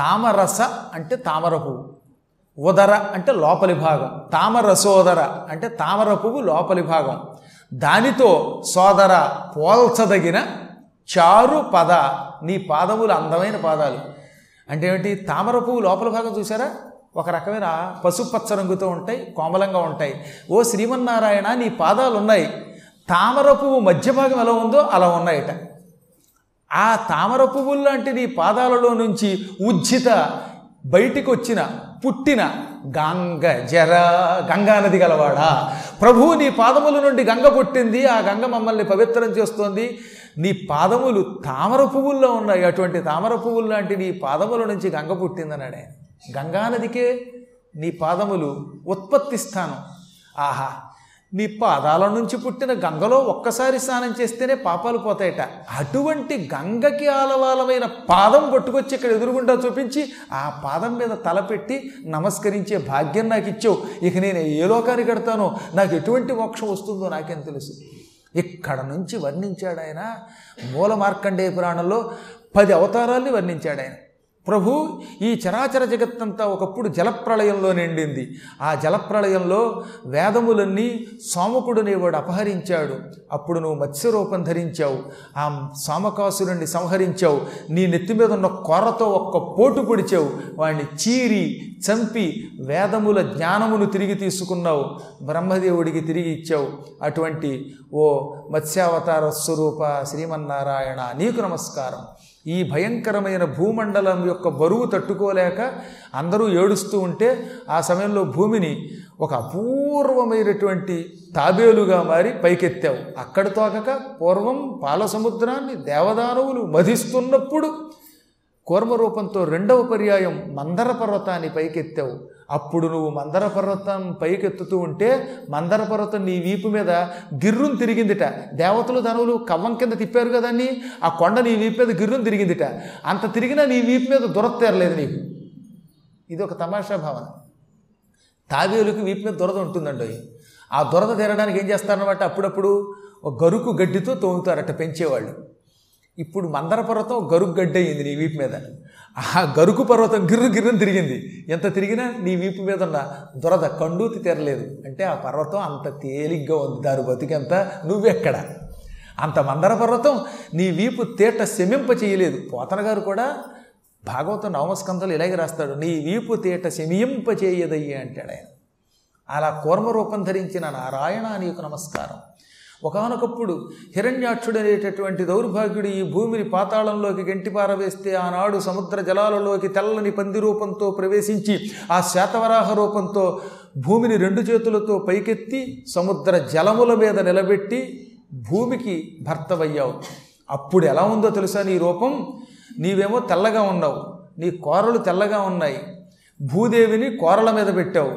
తామరస అంటే తామర పువ్వు. ఉదర అంటే లోపలి భాగం. తామరసోదర అంటే తామర పువ్వు లోపలి భాగం. దానితో సోదర పోల్చదగిన చారు పద. నీ పాదములు అందమైన పాదాలు. అంటే ఏమిటి? తామర పువ్వు లోపల భాగం చూసారా ఒక రకమైన పసుపచ్చ రంగుతో ఉంటాయి కోమలంగా ఉంటాయి. ఓ శ్రీమన్నారాయణ నీ పాదాలు ఉన్నాయి తామర పువ్వు మధ్య భాగం ఎలా ఉందో అలా ఉన్నాయట. ఆ తామర పువ్వులు లాంటి నీ పాదాలలో నుంచి ఉజ్జిత బయటికి వచ్చిన పుట్టిన గంగ జర గంగా నది గలవాడా? ప్రభువు నీ పాదముల నుండి గంగ పుట్టింది ఆ గంగ మమ్మల్ని పవిత్రం చేస్తోంది. నీ పాదములు తామర పువ్వుల్లో ఉన్నాయి అటువంటి తామర పువ్వులు లాంటి నీ పాదముల నుంచి గంగ పుట్టిందన్నాడు. ఆయన గంగా నదికే నీ పాదములు ఉత్పత్తి స్థానం. ఆహా నీ పాదాల నుంచి పుట్టిన గంగలో ఒక్కసారి స్నానం చేస్తేనే పాపాలు పోతాయట. అటువంటి గంగకి ఆలవాలమైన పాదం పట్టుకొచ్చి ఇక్కడ ఎదురుగుండా చూపించి ఆ పాదం మీద తలపెట్టి నమస్కరించే భాగ్యం నాకు ఇచ్చావు. ఇక నేను ఏ లోకానికి కడతానో? నాకు ఎటువంటి మోక్షం వస్తుందో నాకేం తెలుసు. ఇక్కడ నుంచి వర్ణించాడు ఆయన మూల మార్కండేయ పురాణంలో పది అవతారాల్ని వర్ణించాడు ఆయన. ప్రభు ఈ చరాచర జగత్తంతా ఒకప్పుడు జలప్రళయంలో నిండింది. ఆ జలప్రళయంలో వేదములన్నీ సోమకుడునేవాడు అపహరించాడు. అప్పుడు నువ్వు మత్స్యరూపం ధరించావు. ఆ సోమకాసురుణ్ణి సంహరించావు. నీ నెత్తి మీద ఉన్న కొర్రతో ఒక్క పోటు పొడిచావు. వాడిని చీరి చంపి వేదముల జ్ఞానమును తిరిగి తీసుకున్నావు. బ్రహ్మదేవుడికి తిరిగి ఇచ్చావు. అటువంటి ఓ మత్స్యావతార స్వరూప శ్రీమన్నారాయణ నీకు నమస్కారం. ఈ భయంకరమైన భూమండలం యొక్క బరువు తట్టుకోలేక అందరూ ఏడుస్తూ ఉంటే ఆ సమయంలో భూమిని ఒక అపూర్వమైనటువంటి తాబేలుగా మారి పైకెత్తావు. అక్కడ తోకక పూర్వం పాల సముద్రాన్ని దేవదానవులు మధిస్తున్నప్పుడు కూర్మ రూపంతో రెండవ పర్యాయం మందర పర్వతాన్ని పైకెత్తావు. అప్పుడు నువ్వు మందర పర్వతం పైకెత్తుతూ ఉంటే మందర పర్వతం నీ వీపు మీద గిర్రును తిరిగిందిట. దేవతలు ధనువులు కవ్వం కింద తిప్పారు కదాన్ని ఆ కొండ నీ వీపు మీద గిర్రును తిరిగిందిట. అంత తిరిగినా నీ వీపు మీద దురత్తేరలేదు నీకు. ఇది ఒక తమాషా భావన. తాబేలుకి వీపు మీద దురద ఉంటుందండి ఆ దురద తీరడానికి ఏం చేస్తారనమాట అప్పుడప్పుడు ఒక గరుకు గడ్డితో తోముతారట పెంచేవాళ్ళు. ఇప్పుడు మందర పర్వతం గరుకు అయింది నీ వీపు మీద. ఆ గరుకు పర్వతం గిర్రు గిర్రుని తిరిగింది. ఎంత తిరిగినా నీ వీపు మీద ఉన్న దురద కండూతి తెరలేదు. అంటే ఆ పర్వతం అంత తేలిగ్గా ఉంది. దాని బతికెంత? నువ్వెక్కడ? అంత మందర పర్వతం నీ వీపు తేట శమింప చేయలేదు. పోతన గారు కూడా భాగవతం నవమస్కంధలు ఇలాగే రాస్తాడు. నీ వీపు తేట శమింప చేయదయ్యే అంటాడు ఆయన. అలా కూర్మ రూపం ధరించిన నారాయణ నీకు నమస్కారం. ఒకనొకప్పుడు హిరణ్యాక్షుడు అనేటటువంటి దౌర్భాగ్యుడు ఈ భూమిని పాతాళంలోకి గంటి పారవేస్తే ఆనాడు సముద్ర జలాలలోకి తెల్లని పంది రూపంతో ప్రవేశించి ఆ శాతవరాహ రూపంతో భూమిని రెండు చేతులతో పైకెత్తి సముద్ర జలముల మీద నిలబెట్టి భూమికి భర్తవయ్యావు. అప్పుడు ఎలా ఉందో తెలుసా నీ రూపం? నీవేమో తెల్లగా ఉన్నావు. నీ కోరలు తెల్లగా ఉన్నాయి. భూదేవిని కోరల మీద పెట్టావు.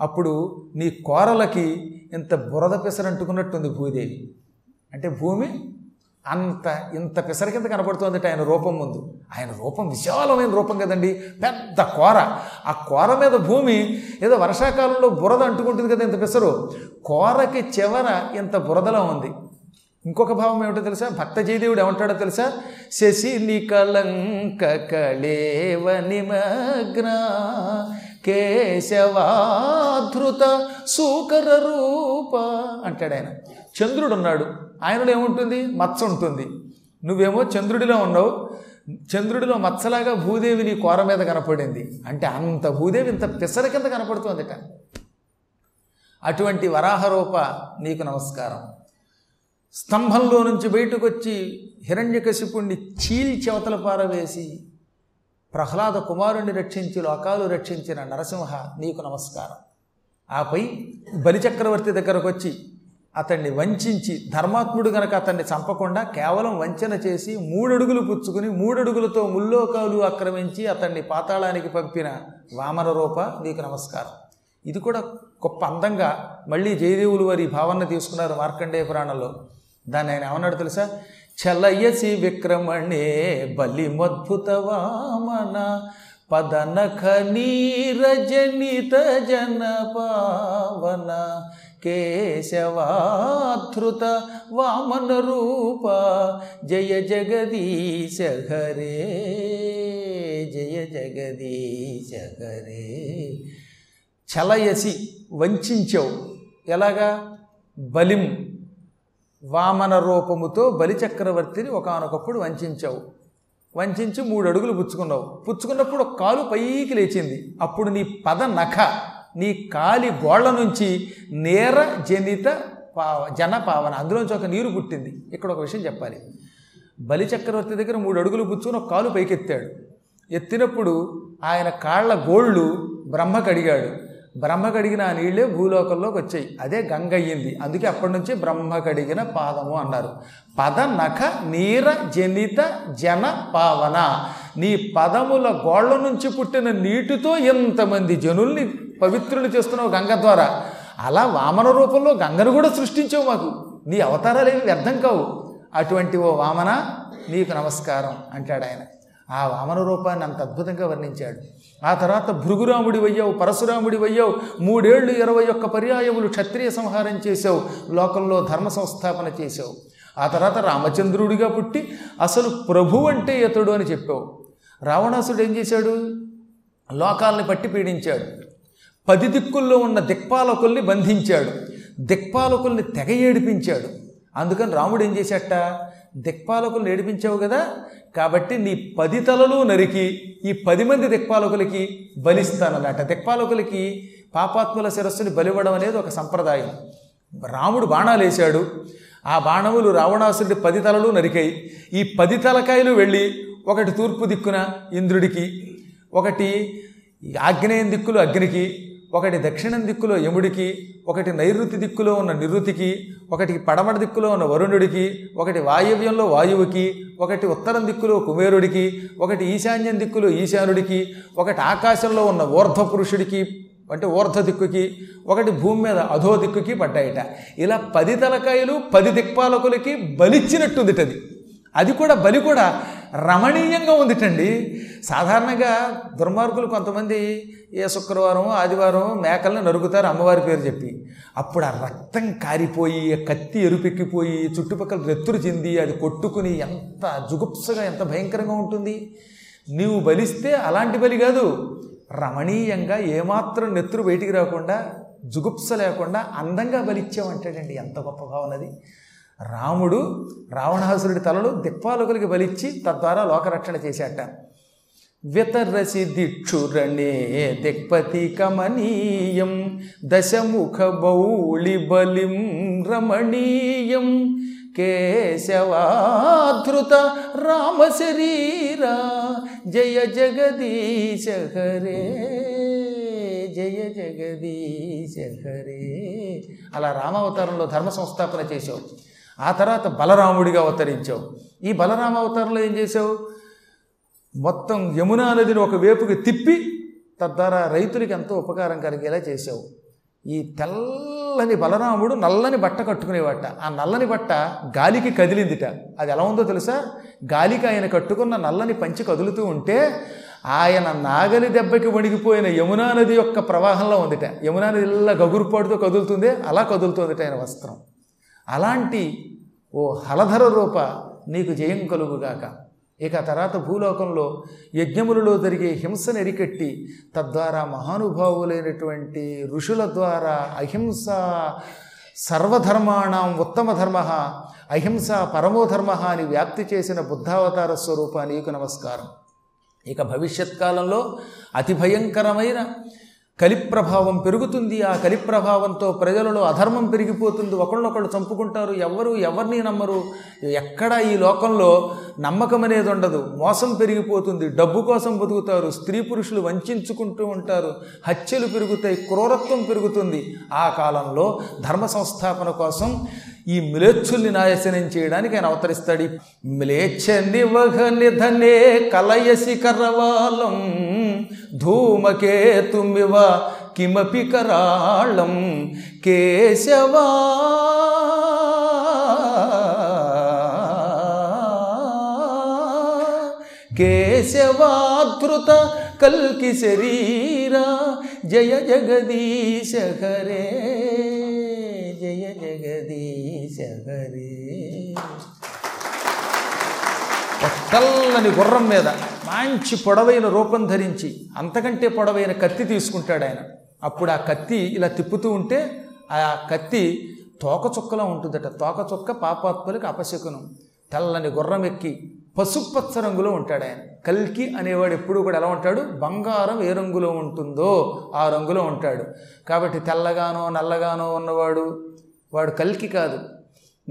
అప్పుడు నీ కోరలకి ఇంత బురద పెసరంటుకున్నట్టుంది భూదేవి. అంటే భూమి అంత ఇంత పెసర కింద కనపడుతుంది ఆయన రూపం ముందు. ఆయన రూపం విశాలమైన రూపం కదండి పెద్ద కోర ఆ కోర మీద భూమి ఏదో వర్షాకాలంలో బురద అంటుకుంటుంది కదా ఇంత పెసరు. కోరకి చివర ఇంత బురదలో ఉంది. ఇంకొక భావం ఏమిటో తెలుసా? భక్త జయదేవుడు ఏమంటాడో తెలుసా? శశిని కళంక కళేవ నిమగ్న. కేశవాధృత సూకర రూప అంటాడు ఆయన చంద్రుడు ఉన్నాడు ఆయనలో ఏముంటుంది? మచ్చ ఉంటుంది. నువ్వేమో చంద్రుడిలో ఉన్నావు. చంద్రుడిలో మచ్చలాగా భూదేవి నీ కోర మీద కనపడింది. అంటే అంత భూదేవి ఇంత పిసర కింద కనపడుతుందట. అటువంటి వరాహరూప నీకు నమస్కారం. స్తంభంలో నుంచి బయటకు వచ్చి హిరణ్యకశిపుణ్ణి చీల్చెవతల పారవేసి ప్రహ్లాద కుమారుణ్ణి రక్షించి లోకాలు రక్షించిన నరసింహ నీకు నమస్కారం. ఆపై బలిచక్రవర్తి దగ్గరకు వచ్చి అతన్ని వంచించి ధర్మాత్ముడు గనక అతన్ని చంపకుండా కేవలం వంచన చేసి మూడడుగులు పుచ్చుకుని మూడడుగులతో ముల్లోకాలు ఆక్రమించి అతన్ని పాతాళానికి పంపిన వామన రూప నీకు నమస్కారం. ఇది కూడా గొప్ప అందంగా మళ్ళీ జయదేవులు వారి భావన తీసుకున్నారు మార్కండేయ పురాణంలో. దాన్ని ఆయన ఏమన్నాడు తెలుసా? చలయసి విక్రమణే బలిమద్భుత వామన పదనఖ నీరజనిత జన పావన కేశవాధృత వామన రూప జయ జగదీశ హరే జయ జగదీశ హరే. చలయసి వంచావు ఎలాగా? బలిం వామన రూపముతో బలిచక్రవర్తిని ఒకనొకప్పుడు వంచావు. వంచి మూడు అడుగులు పుచ్చుకున్నావు. పుచ్చుకున్నప్పుడు కాలు పైకి లేచింది. అప్పుడు నీ పద నఖ నీ కాలి గోళ్ళ నుంచి నేర జనిత పావ జన పావన అందులోంచి ఒక నీరు పుట్టింది. ఇక్కడ ఒక విషయం చెప్పాలి. బలిచక్రవర్తి దగ్గర మూడు అడుగులు పుచ్చుకుని ఒక కాలు పైకెత్తాడు. ఎత్తినప్పుడు ఆయన కాళ్ళ గోళ్ళు బ్రహ్మ కడిగాడు బ్రహ్మ కడిగిన ఆ నీళ్ళే భూలోకంలోకి వచ్చాయి. అదే గంగ అయ్యింది. అందుకే అప్పటి నుంచి బ్రహ్మ కడిగిన పాదము అన్నారు. పద నఖ నీర జనిత జన పావన. నీ పదముల గోళ్ళ నుంచి పుట్టిన నీటితో ఎంతమంది జనుల్ని పవిత్రులు చేస్తున్నావు గంగ ద్వారా? అలా వామన రూపంలో గంగను కూడా సృష్టించావు మాకు. నీ అవతారాలు ఏమి వ్యర్థం కావు. అటువంటి ఓ వామన నీకు నమస్కారం అంటాడు ఆయన. ఆ వామన రూపాన్ని అంత అద్భుతంగా వర్ణించాడు. ఆ తర్వాత భృగురాముడి వయ్యావు పరశురాముడి వయ్యావు మూడేళ్ళు ఇరవై ఒక్క పర్యాయములు క్షత్రియ సంహారం చేసావు లోకంలో ధర్మ సంస్థాపన చేసావు ఆ తర్వాత రామచంద్రుడిగా పుట్టి అసలు ప్రభు అంటే ఇతడు అని చెప్పావు. రావణాసుడు ఏం చేశాడు? లోకాలని పట్టి పీడించాడు. పది దిక్కుల్లో ఉన్న దిక్పాలకుల్ని బంధించాడు. దిక్పాలకుల్ని తెగ ఏడిపించాడు. అందుకని రాముడు ఏం చేశాట దిక్పాలకులు ఏడిపించావు కదా? కాబట్టి నీ పది తలలు నరికి ఈ పది మంది దిక్పాలకులకి బలిస్తానన్నట. దిక్పాలకులకి పాపాత్ముల శిరస్సుని బలివ్వడం అనేది ఒక సంప్రదాయం. రాముడు బాణాలు వేశాడు. ఆ బాణములు రావణాసురుడి పది తలలు నరికాయి. ఈ పది తలకాయలు వెళ్ళి ఒకటి తూర్పు దిక్కున ఇంద్రుడికి ఒకటి ఆగ్నేయం దిక్కులు అగ్నికి ఒకటి దక్షిణం దిక్కులో యముడికి ఒకటి నైరుతి దిక్కులో ఉన్న నిరుతికి ఒకటి పడమట దిక్కులో ఉన్న వరుణుడికి ఒకటి వాయవ్యంలో వాయువుకి ఒకటి ఉత్తరం దిక్కులో కుబేరుడికి ఒకటి ఈశాన్యం దిక్కులో ఈశానుడికి ఒకటి ఆకాశంలో ఉన్న ఊర్ధ పురుషుడికి అంటే ఊర్ధ దిక్కుకి ఒకటి భూమి మీద అధో దిక్కుకి పడ్డాయట. ఇలా పది తలకాయలు పది దిక్పాలకులకి బలిచ్చినట్టుందిటది. అది కూడా బలి కూడా రమణీయంగా ఉందిటండి. సాధారణంగా దుర్మార్గులు కొంతమంది ఏ శుక్రవారం ఆదివారం మేకల్ని నరుకుతారు అమ్మవారి పేరు చెప్పి. అప్పుడు ఆ రక్తం కారిపోయి కత్తి ఎరుపెక్కిపోయి చుట్టుపక్కల రెత్తురు చెంది అది కొట్టుకుని ఎంత జుగుప్సగా ఎంత భయంకరంగా ఉంటుంది. నీవు బలిస్తే అలాంటి బలి కాదు. రమణీయంగా ఏమాత్రం నెత్తురు బయటికి రాకుండా జుగుప్స లేకుండా అందంగా బలిచ్చామంటాడండి ఎంత గొప్ప ఉన్నది రాముడు రావణాసురుడి తలలు దిక్పాలకులకి బలిచ్చి తద్వారా లోకరక్షణ చేశాట. వితరసి దిక్షురణే దిక్పతి కమనీయం దశముఖ బౌళి బలిం రమణీయం. కేశవాధృత రామ శరీరా జయ జగదీశ హరే జయ జగదీశ హరే. అలా రామావతారంలో ధర్మ సంస్థాపన చేసేవచ్చు ఆ తర్వాత బలరాముడిగా అవతరించావు. ఈ బలరామ అవతారంలో ఏం చేసావు మొత్తం యమునా నదిని ఒక వేపుకి తిప్పి తద్వారా రైతులకి ఎంతో ఉపకారం కలిగేలా చేసావు ఈ తెల్లని బలరాముడు నల్లని బట్ట కట్టుకునేవాట. ఆ నల్లని బట్ట గాలికి కదిలిందిట. అది ఎలా ఉందో తెలుసా? గాలికి ఆయన కట్టుకున్న నల్లని పంచి కదులుతూ ఉంటే ఆయన నాగలి దెబ్బకి వణిగిపోయిన యమునా నది యొక్క ప్రవాహంలో ఉందిట. యమునా నది ఇలా గగురుపాటుతో కదులుతుంది అలా కదులుతుందిట ఆయన వస్త్రం. అలాంటి ఓ హలధర రూప నీకు జయం కలుగుగాక. ఇక తర్వాత భూలోకంలో యజ్ఞములలో జరిగే హింసను ఎరికెట్టి తద్వారా మహానుభావులైనటువంటి ఋషుల ద్వారా అహింస సర్వధర్మాణం ఉత్తమ ధర్మ అహింస పరమోధర్మ అని వ్యాప్తి చేసిన బుద్ధావతార స్వరూపానికి నమస్కారం. ఇక భవిష్యత్ కాలంలో అతి భయంకరమైన కలిప్రభావం పెరుగుతుంది ఆ కలిప్రభావంతో ప్రజలలో అధర్మం పెరిగిపోతుంది. ఒకళ్ళనొకళ్ళు చంపుకుంటారు. ఎవరు ఎవరిని నమ్మరు? ఎక్కడ ఈ లోకంలో నమ్మకం అనేది ఉండదు. మోసం పెరిగిపోతుంది. డబ్బు కోసం బతుకుతారు. స్త్రీ పురుషులు వంచుకుంటూ ఉంటారు. హత్యలు పెరుగుతాయి. క్రూరత్వం పెరుగుతుంది. ఆ కాలంలో ధర్మ సంస్థాపన కోసం ఈ మ్లేచ్చుల్ని నాశనం చేయడానికి ఆయన అవతరిస్తాడు. మ్లేచ్ఛ నివహ నిధనే కలయసి కరవాలం ధూమకేతుమివ కిమపి కరాళం కేశవా. కేశవాధృత కల్కి శరీరా జయ జగదీశ హరే. హరి ఒక తెల్లని గుర్రం మీద మంచి పొడవైన రూపం ధరించి అంతకంటే పొడవైన కత్తి తీసుకుంటాడు ఆయన. అప్పుడు ఆ కత్తి ఇలా తిప్పుతూ ఉంటే ఆ కత్తి తోకచుక్కలా ఉంటుందట. తోకచుక్క పాపాత్మలకు అపశకునం. తెల్లని గుర్రం ఎక్కి పసుపచ్చ రంగులో ఉంటాడు ఆయన. కల్కి అనేవాడు ఎప్పుడు కూడా ఎలా ఉంటాడు? బంగారం ఏ రంగులో ఉంటుందో ఆ రంగులో ఉంటాడు. కాబట్టి తెల్లగానో నల్లగానో ఉన్నవాడు వాడు కల్కి కాదు.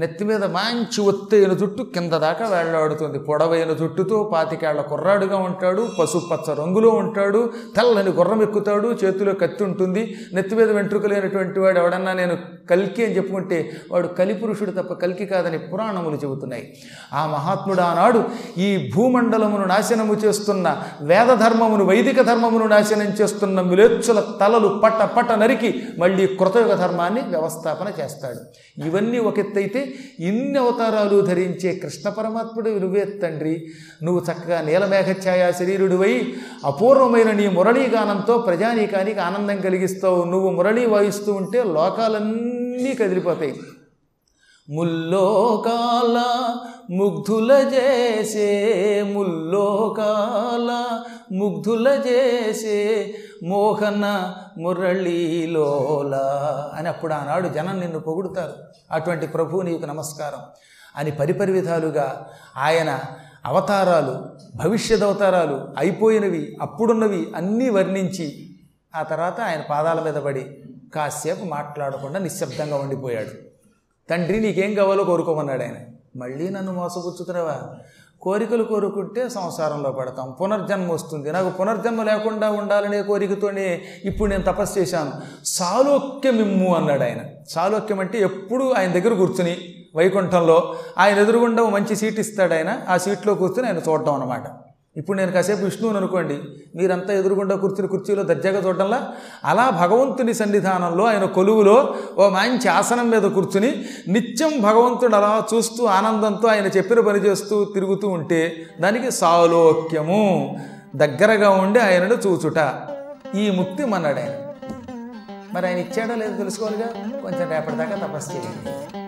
నెత్తి మీద మంచి ఒత్తైన జుట్టు కింద దాకా వేళ్ళాడుతుంది. పొడవైన జుట్టుతో పాతికేళ్ళ కుర్రాడుగా ఉంటాడు పసుపచ్చ రంగులో ఉంటాడు తెల్లని గుర్రం ఎక్కుతాడు చేతిలో కత్తి ఉంటుంది. నెత్తి మీద వెంట్రుకలేనటువంటి వాడు ఎవడన్నా నేను కల్కి అని చెప్పుకుంటే వాడు కలిపురుషుడు తప్ప కల్కి కాదని పురాణములు చెబుతున్నాయి. ఆ మహాత్ముడు ఆనాడు ఈ భూమండలమును నాశనము చేస్తున్న వేద ధర్మమును వైదిక ధర్మమును నాశనం చేస్తున్న మిలేచ్చుల తలలు పట్ట పట్ట నరికి మళ్ళీ కృతయుగ ధర్మాన్ని వ్యవస్థాపన చేస్తాడు. ఇవన్నీ ఒక ఎత్తైతే ఇన్ని అవతారాలు ధరించే కృష్ణ పరమాత్ముడు నువ్వే తండ్రి. నువ్వు చక్కగా నీలమేఘఛాయ శరీరుడివై అపూర్వమైన నీ మురళీగానంతో ప్రజానీకానికి ఆనందం కలిగిస్తావు. నువ్వు మురళీ వాయిస్తూ ఉంటే లోకాలన్నీ కదిలిపోతాయి. ముల్లోకాల ముగ్ధుల చేసే ముల్లోకాల ముగ్ధుల చేసే మోహన మురళీలోల అని అప్పుడు ఆనాడు జనం నిన్ను పొగుడుతారు. అటువంటి ప్రభువు నీకు నమస్కారం అని పరిపరి విధాలుగా ఆయన అవతారాలు భవిష్యత్ అవతారాలు అయిపోయినవి అప్పుడున్నవి అన్నీ వర్ణించి ఆ తర్వాత ఆయన పాదాల మీద పడి కాసేపు మాట్లాడకుండా నిశ్శబ్దంగా ఉండిపోయాడు. తండ్రి నీకేం కావాలో కోరుకోమన్నాడు ఆయన. మళ్ళీ నన్ను మోసపుచ్చుతున్నావా? కోరికలు కోరుకుంటే సంసారంలో పడతాం. పునర్జన్మ వస్తుంది. నాకు పునర్జన్మ లేకుండా ఉండాలనే కోరికతోనే ఇప్పుడు నేను తపస్సు చేశాను. సాలోక్యమిమ్ము అన్నాడు ఆయన. సాలోక్యం అంటే ఎప్పుడు ఆయన దగ్గర కూర్చుని వైకుంఠంలో ఆయన ఎదురుగుండా ఓ మంచి సీట్ ఇస్తాడు ఆయన. ఆ సీట్లో కూర్చుని ఆయన చూడటం అనమాట ఇప్పుడు నేను కాసేపు విష్ణువుని అనుకోండి మీరంతా ఎదురుగుండా కూర్చుని కుర్చీలో దర్జాగా చూడటంలా అలా భగవంతుని సన్నిధానంలో ఆయన కొలువులో ఓ మంచి ఆసనం మీద కూర్చుని నిత్యం భగవంతుడు అలా చూస్తూ ఆనందంతో ఆయన చెప్పిన పని చేస్తూ తిరుగుతూ ఉంటే దానికి సాలోక్యము. దగ్గరగా ఉండి ఆయనను చూచుట. ఈ ముక్తి మన్నాడు ఆయన మరి ఆయన ఇచ్చాడో లేదో తెలుసుకోవాలిగా? కొంచెం రేపటిదాకా తపస్సు చేయండి.